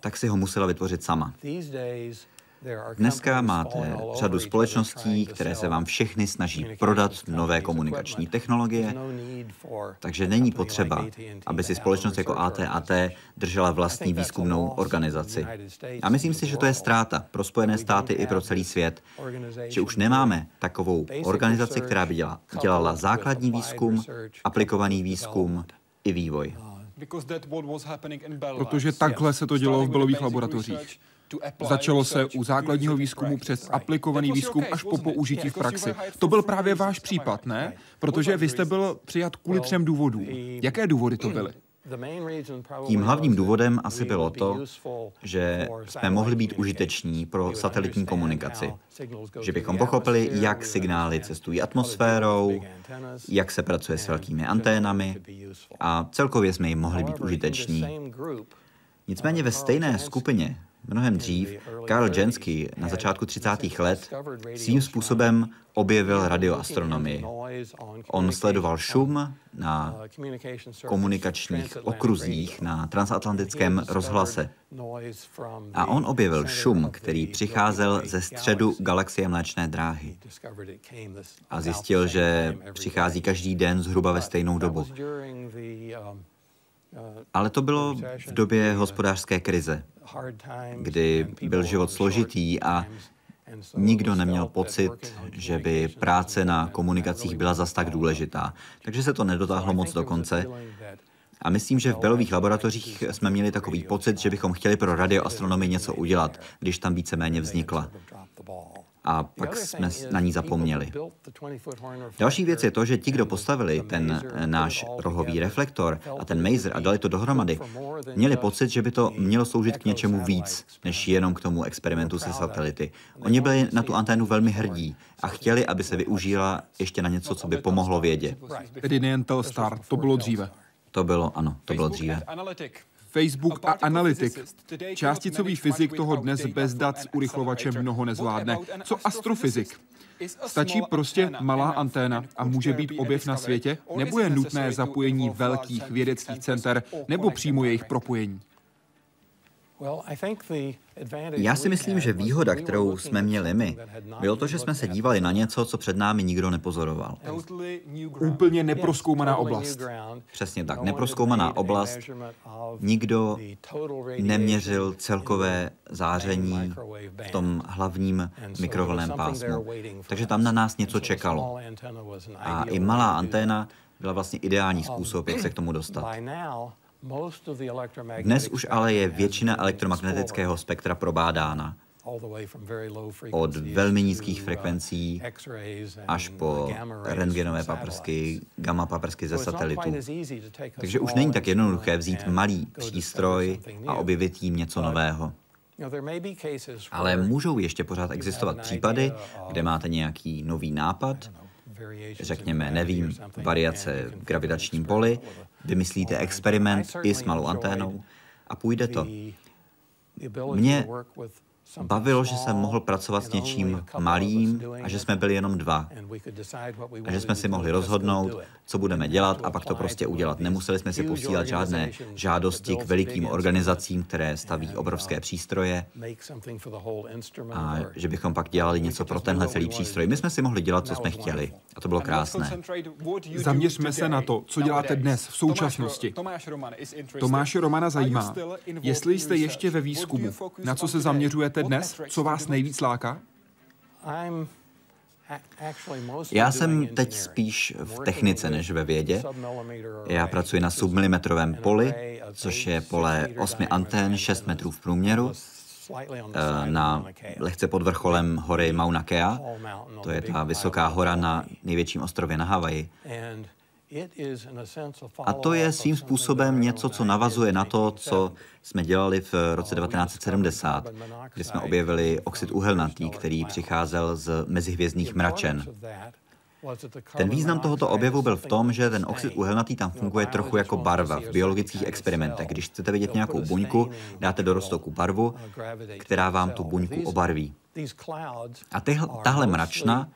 tak si ho musela vytvořit sama. Dneska máte řadu společností, které se vám všechny snaží prodat nové komunikační technologie, takže není potřeba, aby si společnost jako AT&T držela vlastní výzkumnou organizaci. A myslím si, že to je ztráta pro Spojené státy i pro celý svět, že už nemáme takovou organizaci, která by dělala, dělala základní výzkum, aplikovaný výzkum i vývoj. Protože takhle se to dělo v Belových laboratořích. Začalo se u základního výzkumu přes aplikovaný výzkum až po použití v praxi. To byl právě váš případ, ne? Protože vy jste byl přijat kvůli třem důvodům. Jaké důvody to byly? Tím hlavním důvodem asi bylo to, že jsme mohli být užiteční pro satelitní komunikaci. Že bychom pochopili, jak signály cestují atmosférou, jak se pracuje s velkými anténami a celkově jsme jim mohli být užiteční. Nicméně ve stejné skupině Mnohem dřív Karl Jensky na začátku 30. let svým způsobem objevil radioastronomii. On sledoval šum na komunikačních okruzích na transatlantickém rozhlase. A on objevil šum, který přicházel ze středu galaxie Mléčné dráhy. A zjistil, že přichází každý den zhruba ve stejnou dobu. Ale to bylo v době hospodářské krize, kdy byl život složitý a nikdo neměl pocit, že by práce na komunikacích byla zas tak důležitá. Takže se to nedotáhlo moc do konce. A myslím, že v Belových laboratořích jsme měli takový pocit, že bychom chtěli pro radioastronomii něco udělat, když tam víceméně vznikla a pak jsme na ní zapomněli. Další věc je to, že ti, kdo postavili ten náš rohový reflektor a ten mazer a dali to dohromady, měli pocit, že by to mělo sloužit k něčemu víc, než jenom k tomu experimentu se satelity. Oni byli na tu anténu velmi hrdí a chtěli, aby se využila ještě na něco, co by pomohlo vědě. Tedy nejen Telstar, to bylo dříve. To bylo, ano, to bylo dříve. Facebook a Analytik. Částicový fyzik toho dnes bez dat s urychlovačem mnoho nezvládne. Co astrofyzik? Stačí prostě malá anténa a může být objev na světě? Nebo je nutné zapojení velkých vědeckých center nebo přímo jejich propojení? Já si myslím, že výhoda, kterou jsme měli my, bylo to, že jsme se dívali na něco, co před námi nikdo nepozoroval. Úplně neproskoumaná oblast. Přesně tak, neproskoumaná oblast. Nikdo neměřil celkové záření v tom hlavním mikrovlnném pásmu. Takže tam na nás něco čekalo. A i malá anténa byla vlastně ideální způsob, jak se k tomu dostat. Dnes už ale je většina elektromagnetického spektra probádána. Od velmi nízkých frekvencí až po rentgenové paprsky, gamma paprsky ze satelitu. Takže už není tak jednoduché vzít malý přístroj a objevit jim něco nového. Ale můžou ještě pořád existovat případy, kde máte nějaký nový nápad, řekněme, nevím, variace v gravitačním poli, vymyslíte experiment i s malou anténou a půjde to. Mě Bavilo, že jsem mohl pracovat s něčím malým a že jsme byli jenom dva. A že jsme si mohli rozhodnout, co budeme dělat a pak to prostě udělat. Nemuseli jsme si posílat žádné žádosti k velikým organizacím, které staví obrovské přístroje a že bychom pak dělali něco pro tenhle celý přístroj. My jsme si mohli dělat, co jsme chtěli. A to bylo krásné. Zaměřme se na to, co děláte dnes, v současnosti. Tomáše Romana zajímá, jestli jste ještě ve výzkumu, na co se zaměřujete dnes? Co vás nejvíc láká? Já jsem teď spíš v technice než ve vědě. Já pracuji na submilimetrovém poli, což je pole 8 antén, 6 metrů v průměru, eh, na lehce pod vrcholem hory Mauna Kea. To je ta vysoká hora na největším ostrově na Havaji. A to je svým způsobem něco, co navazuje na to, co jsme dělali v roce 1970, kdy jsme objevili oxid uhelnatý, který přicházel z mezihvězdných mračen. Ten význam tohoto objevu byl v tom, že ten oxid uhelnatý tam funguje trochu jako barva v biologických experimentech. Když chcete vidět nějakou buňku, dáte do roztoku barvu, která vám tu buňku obarví. A tahle mračna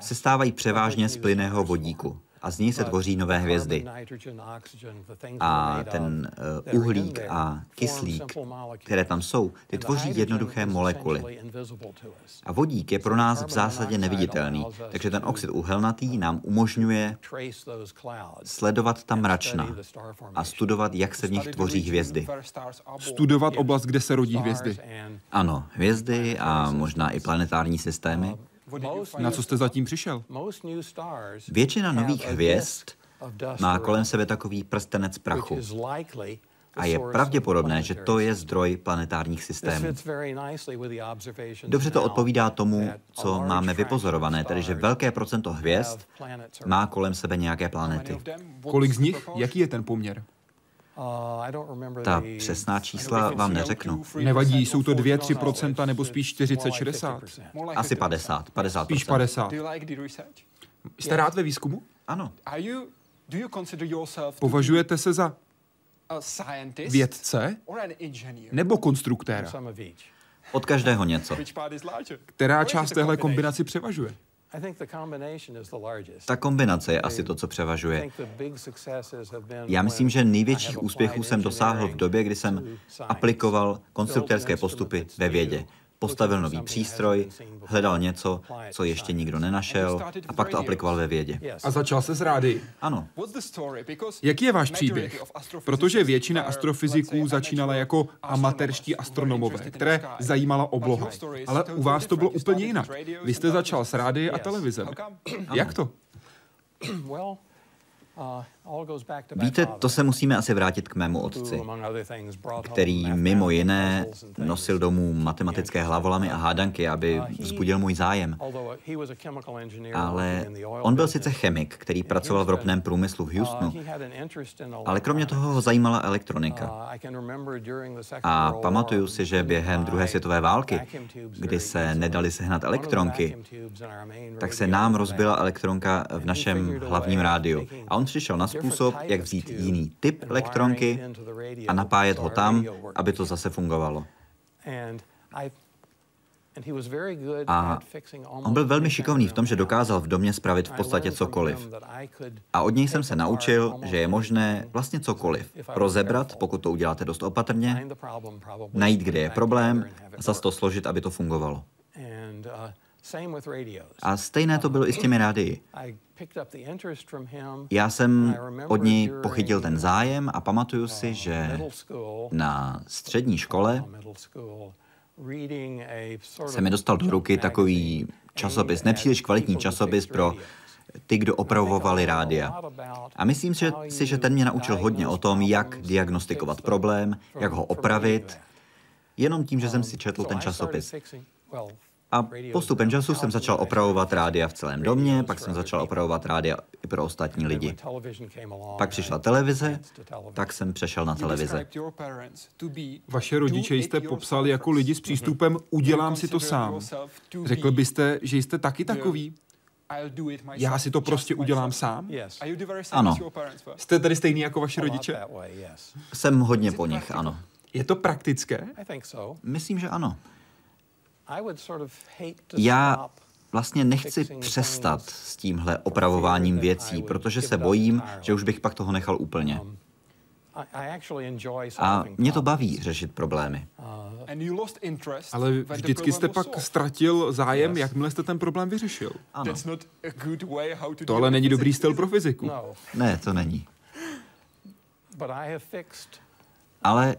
se stávají převážně z plyného vodíku a z ní se tvoří nové hvězdy. A ten uh, uhlík a kyslík, které tam jsou, ty tvoří jednoduché molekuly. A vodík je pro nás v zásadě neviditelný, takže ten oxid uhelnatý nám umožňuje sledovat ta mračna a studovat, jak se v nich tvoří hvězdy. Studovat oblast, kde se rodí hvězdy. Ano, hvězdy a možná i planetární systémy. Na co jste zatím přišel? Většina nových hvězd má kolem sebe takový prstenec prachu. A je pravděpodobné, že to je zdroj planetárních systémů. Dobře to odpovídá tomu, co máme vypozorované, tedy že velké procento hvězd má kolem sebe nějaké planety. Kolik z nich? Jaký je ten poměr? Ta přesná čísla vám neřeknu. Nevadí, jsou to 2-3% nebo spíš 40-60? Asi 50, 50%. Spíš 50. Jste rád ve výzkumu? Ano. Považujete se za vědce nebo konstruktéra? Od každého něco. Která část téhle kombinaci převažuje? Ta kombinace je asi to, co převažuje. Já myslím, že největších úspěchů jsem dosáhl v době, kdy jsem aplikoval konstruktérské postupy ve vědě postavil nový přístroj, hledal něco, co ještě nikdo nenašel a pak to aplikoval ve vědě. A začal se s rády. Ano. Jaký je váš příběh? Protože většina astrofyziků začínala jako amatérští astronomové, které zajímala obloha. Ale u vás to bylo úplně jinak. Vy jste začal s rády a televizem. Jak to? Víte, to se musíme asi vrátit k mému otci, který mimo jiné nosil domů matematické hlavolamy a hádanky, aby vzbudil můj zájem. Ale on byl sice chemik, který pracoval v ropném průmyslu v Houstonu, ale kromě toho ho zajímala elektronika. A pamatuju si, že během druhé světové války, kdy se nedali sehnat elektronky, tak se nám rozbila elektronka v našem hlavním rádiu. A on přišel na způsob, jak vzít jiný typ elektronky a napájet ho tam, aby to zase fungovalo. A on byl velmi šikovný v tom, že dokázal v domě spravit v podstatě cokoliv. A od něj jsem se naučil, že je možné vlastně cokoliv. Rozebrat, pokud to uděláte dost opatrně, najít, kde je problém, a zase to složit, aby to fungovalo. A stejné to bylo i s těmi rádii. Já jsem od něj pochytil ten zájem a pamatuju si, že na střední škole se mi dostal do ruky takový časopis, nepříliš kvalitní časopis pro ty, kdo opravovali rádia. A myslím si, že ten mě naučil hodně o tom, jak diagnostikovat problém, jak ho opravit, jenom tím, že jsem si četl ten časopis. A postupem času jsem začal opravovat rádia v celém domě, pak jsem začal opravovat rádia i pro ostatní lidi. Pak přišla televize, tak jsem přešel na televize. Vaše rodiče jste popsali jako lidi s přístupem udělám si to sám. Řekl byste, že jste taky takový? Já si to prostě udělám sám? Ano. Jste tady stejný jako vaši rodiče? Jsem hodně po nich, ano. Je to praktické? Myslím, že ano. Já vlastně nechci přestat s tímhle opravováním věcí, protože se bojím, že už bych pak toho nechal úplně. Um, A mě to baví řešit problémy. Uh, ale vždycky jste pak ztratil zájem, jakmile jste ten problém vyřešil. Ano. To ale není dobrý styl pro fyziku. No. Ne, to není. Ale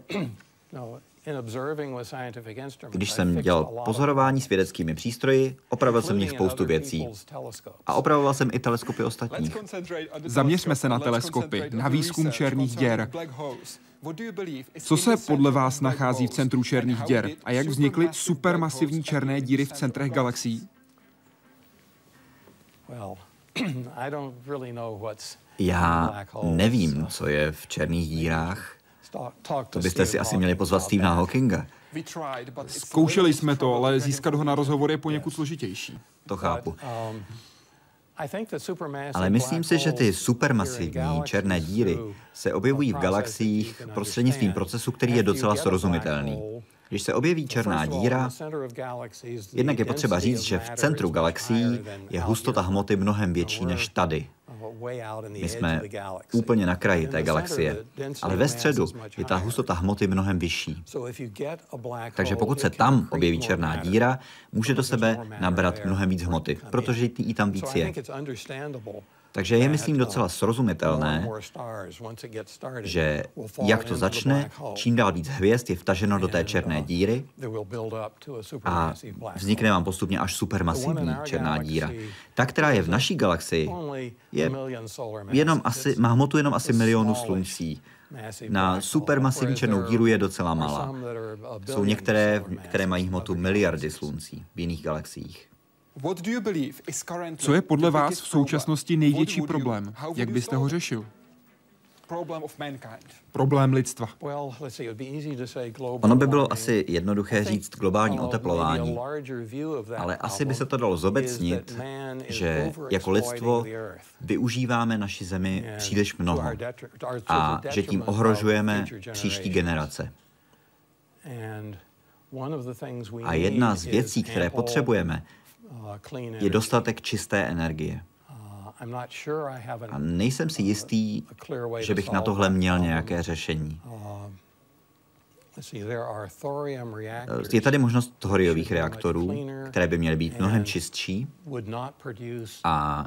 Když jsem dělal pozorování s vědeckými přístroji, opravil jsem v nich spoustu věcí. A opravoval jsem i teleskopy ostatních. Zaměřme se na teleskopy, na výzkum černých děr. Co se podle vás nachází v centru černých děr a jak vznikly supermasivní černé díry v centrech galaxií? Já nevím, co je v černých dírách. To byste si asi měli pozvat Stephena Hawkinga. Zkoušeli jsme to, ale získat ho na rozhovor je poněkud složitější. To chápu. Ale myslím si, že ty supermasivní černé díry se objevují v galaxiích prostřednictvím procesu, který je docela srozumitelný. Když se objeví černá díra, jednak je potřeba říct, že v centru galaxií je hustota hmoty mnohem větší než tady. My jsme úplně na kraji té galaxie, ale ve středu je ta hustota hmoty mnohem vyšší. Takže pokud se tam objeví černá díra, může do sebe nabrat mnohem víc hmoty, protože jí tam víc je. Takže je, myslím, docela srozumitelné, že jak to začne, čím dál víc hvězd je vtaženo do té černé díry a vznikne vám postupně až supermasivní černá díra. Ta, která je v naší galaxii, je jenom asi, má hmotu jenom asi milionu sluncí. Na supermasivní černou díru je docela malá. Jsou některé, které mají hmotu miliardy sluncí v jiných galaxiích. Co je podle vás v současnosti největší problém? Jak byste ho řešil? Problém lidstva. Ono by bylo asi jednoduché říct globální oteplování, ale asi by se to dalo zobecnit, že jako lidstvo využíváme naši zemi příliš mnoho a že tím ohrožujeme příští generace. A jedna z věcí, které potřebujeme, je dostatek čisté energie. A nejsem si jistý, že bych na tohle měl nějaké řešení. Je tady možnost thoriových reaktorů, které by měly být mnohem čistší a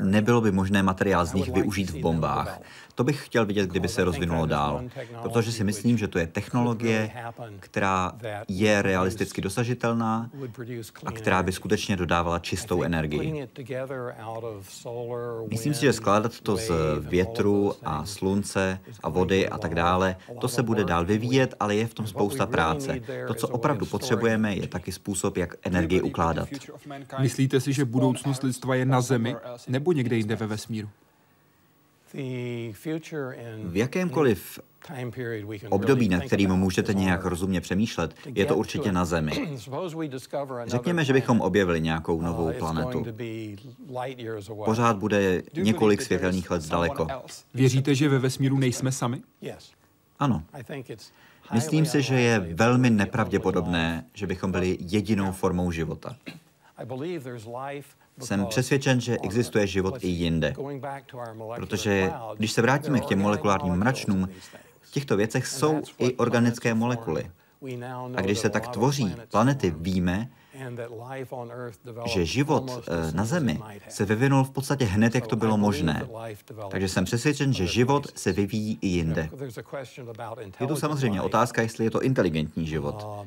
nebylo by možné materiál z nich využít v bombách. To bych chtěl vidět, kdyby se rozvinulo dál, protože si myslím, že to je technologie, která je realisticky dosažitelná a která by skutečně dodávala čistou energii. Myslím si, že skládat to z větru a slunce a vody a tak dále, to se bude dál vyvíjet, ale je v tom spousta práce. To, co opravdu potřebujeme, je taky způsob, jak energii ukládat. Myslíte si, že budoucnost lidstva je na Zemi nebo někde jinde ve vesmíru? V jakémkoliv období, nad kterým můžete nějak rozumně přemýšlet, je to určitě na Zemi. Řekněme, že bychom objevili nějakou novou planetu. Pořád bude několik světelných let daleko. Věříte, že ve vesmíru nejsme sami? Ano. Myslím si, že je velmi nepravděpodobné, že bychom byli jedinou formou života. Jsem přesvědčen, že existuje život i jinde. Protože když se vrátíme k těm molekulárním mračnům, v těchto věcech jsou i organické molekuly. A když se tak tvoří planety, víme, že život eh, na Zemi se vyvinul v podstatě hned, jak to bylo možné. Takže jsem přesvědčen, že život se vyvíjí i jinde. Je tu samozřejmě otázka, jestli je to inteligentní život.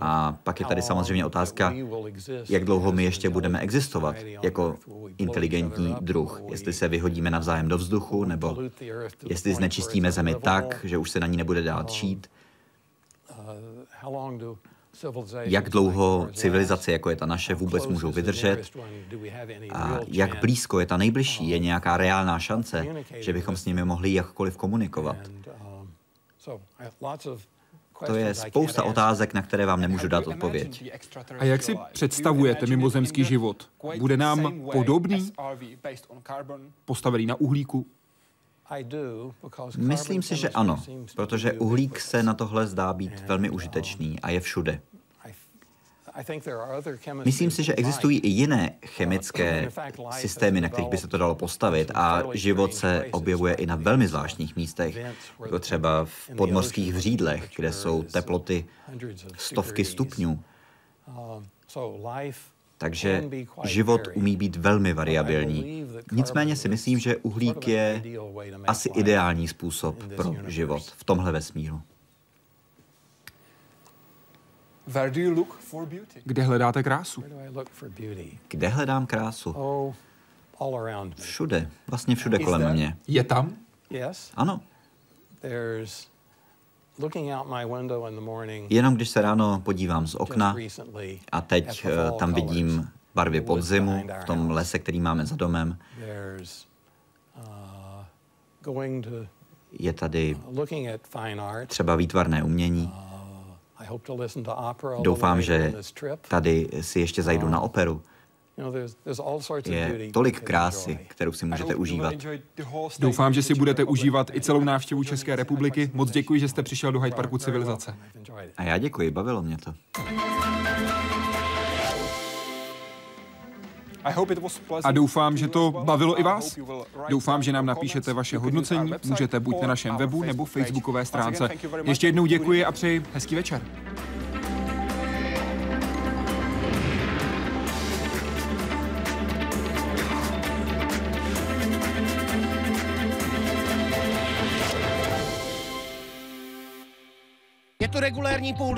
A pak je tady samozřejmě otázka, jak dlouho my ještě budeme existovat jako inteligentní druh. Jestli se vyhodíme navzájem do vzduchu, nebo jestli znečistíme zemi tak, že už se na ní nebude dát šít. Jak dlouho civilizace, jako je ta naše, vůbec můžou vydržet a jak blízko je ta nejbližší, je nějaká reálná šance, že bychom s nimi mohli jakkoliv komunikovat. To je spousta otázek, na které vám nemůžu dát odpověď. A jak si představujete mimozemský život? Bude nám podobný? Postavený na uhlíku? Myslím si, že ano, protože uhlík se na tohle zdá být velmi užitečný a je všude. Myslím si, že existují i jiné chemické systémy, na kterých by se to dalo postavit a život se objevuje i na velmi zvláštních místech, jako třeba v podmorských vřídlech, kde jsou teploty stovky stupňů. Takže život umí být velmi variabilní. Nicméně si myslím, že uhlík je asi ideální způsob pro život v tomhle vesmíru. Kde hledáte krásu? Kde hledám krásu? Všude, vlastně všude kolem mě. Je tam? Ano. Jenom když se ráno podívám z okna a teď eh, tam vidím barvy podzimu v tom lese, který máme za domem, je tady třeba výtvarné umění. Doufám, že tady si ještě zajdu na operu. Je tolik krásy, kterou si můžete užívat. Doufám, že si budete užívat i celou návštěvu České republiky. Moc děkuji, že jste přišel do Hyde Parku civilizace. A já děkuji, bavilo mě to. A doufám, že to bavilo i vás. Doufám, že nám napíšete vaše hodnocení. Můžete buď na našem webu nebo facebookové stránce. Ještě jednou děkuji a přeji hezký večer. Regulérní půl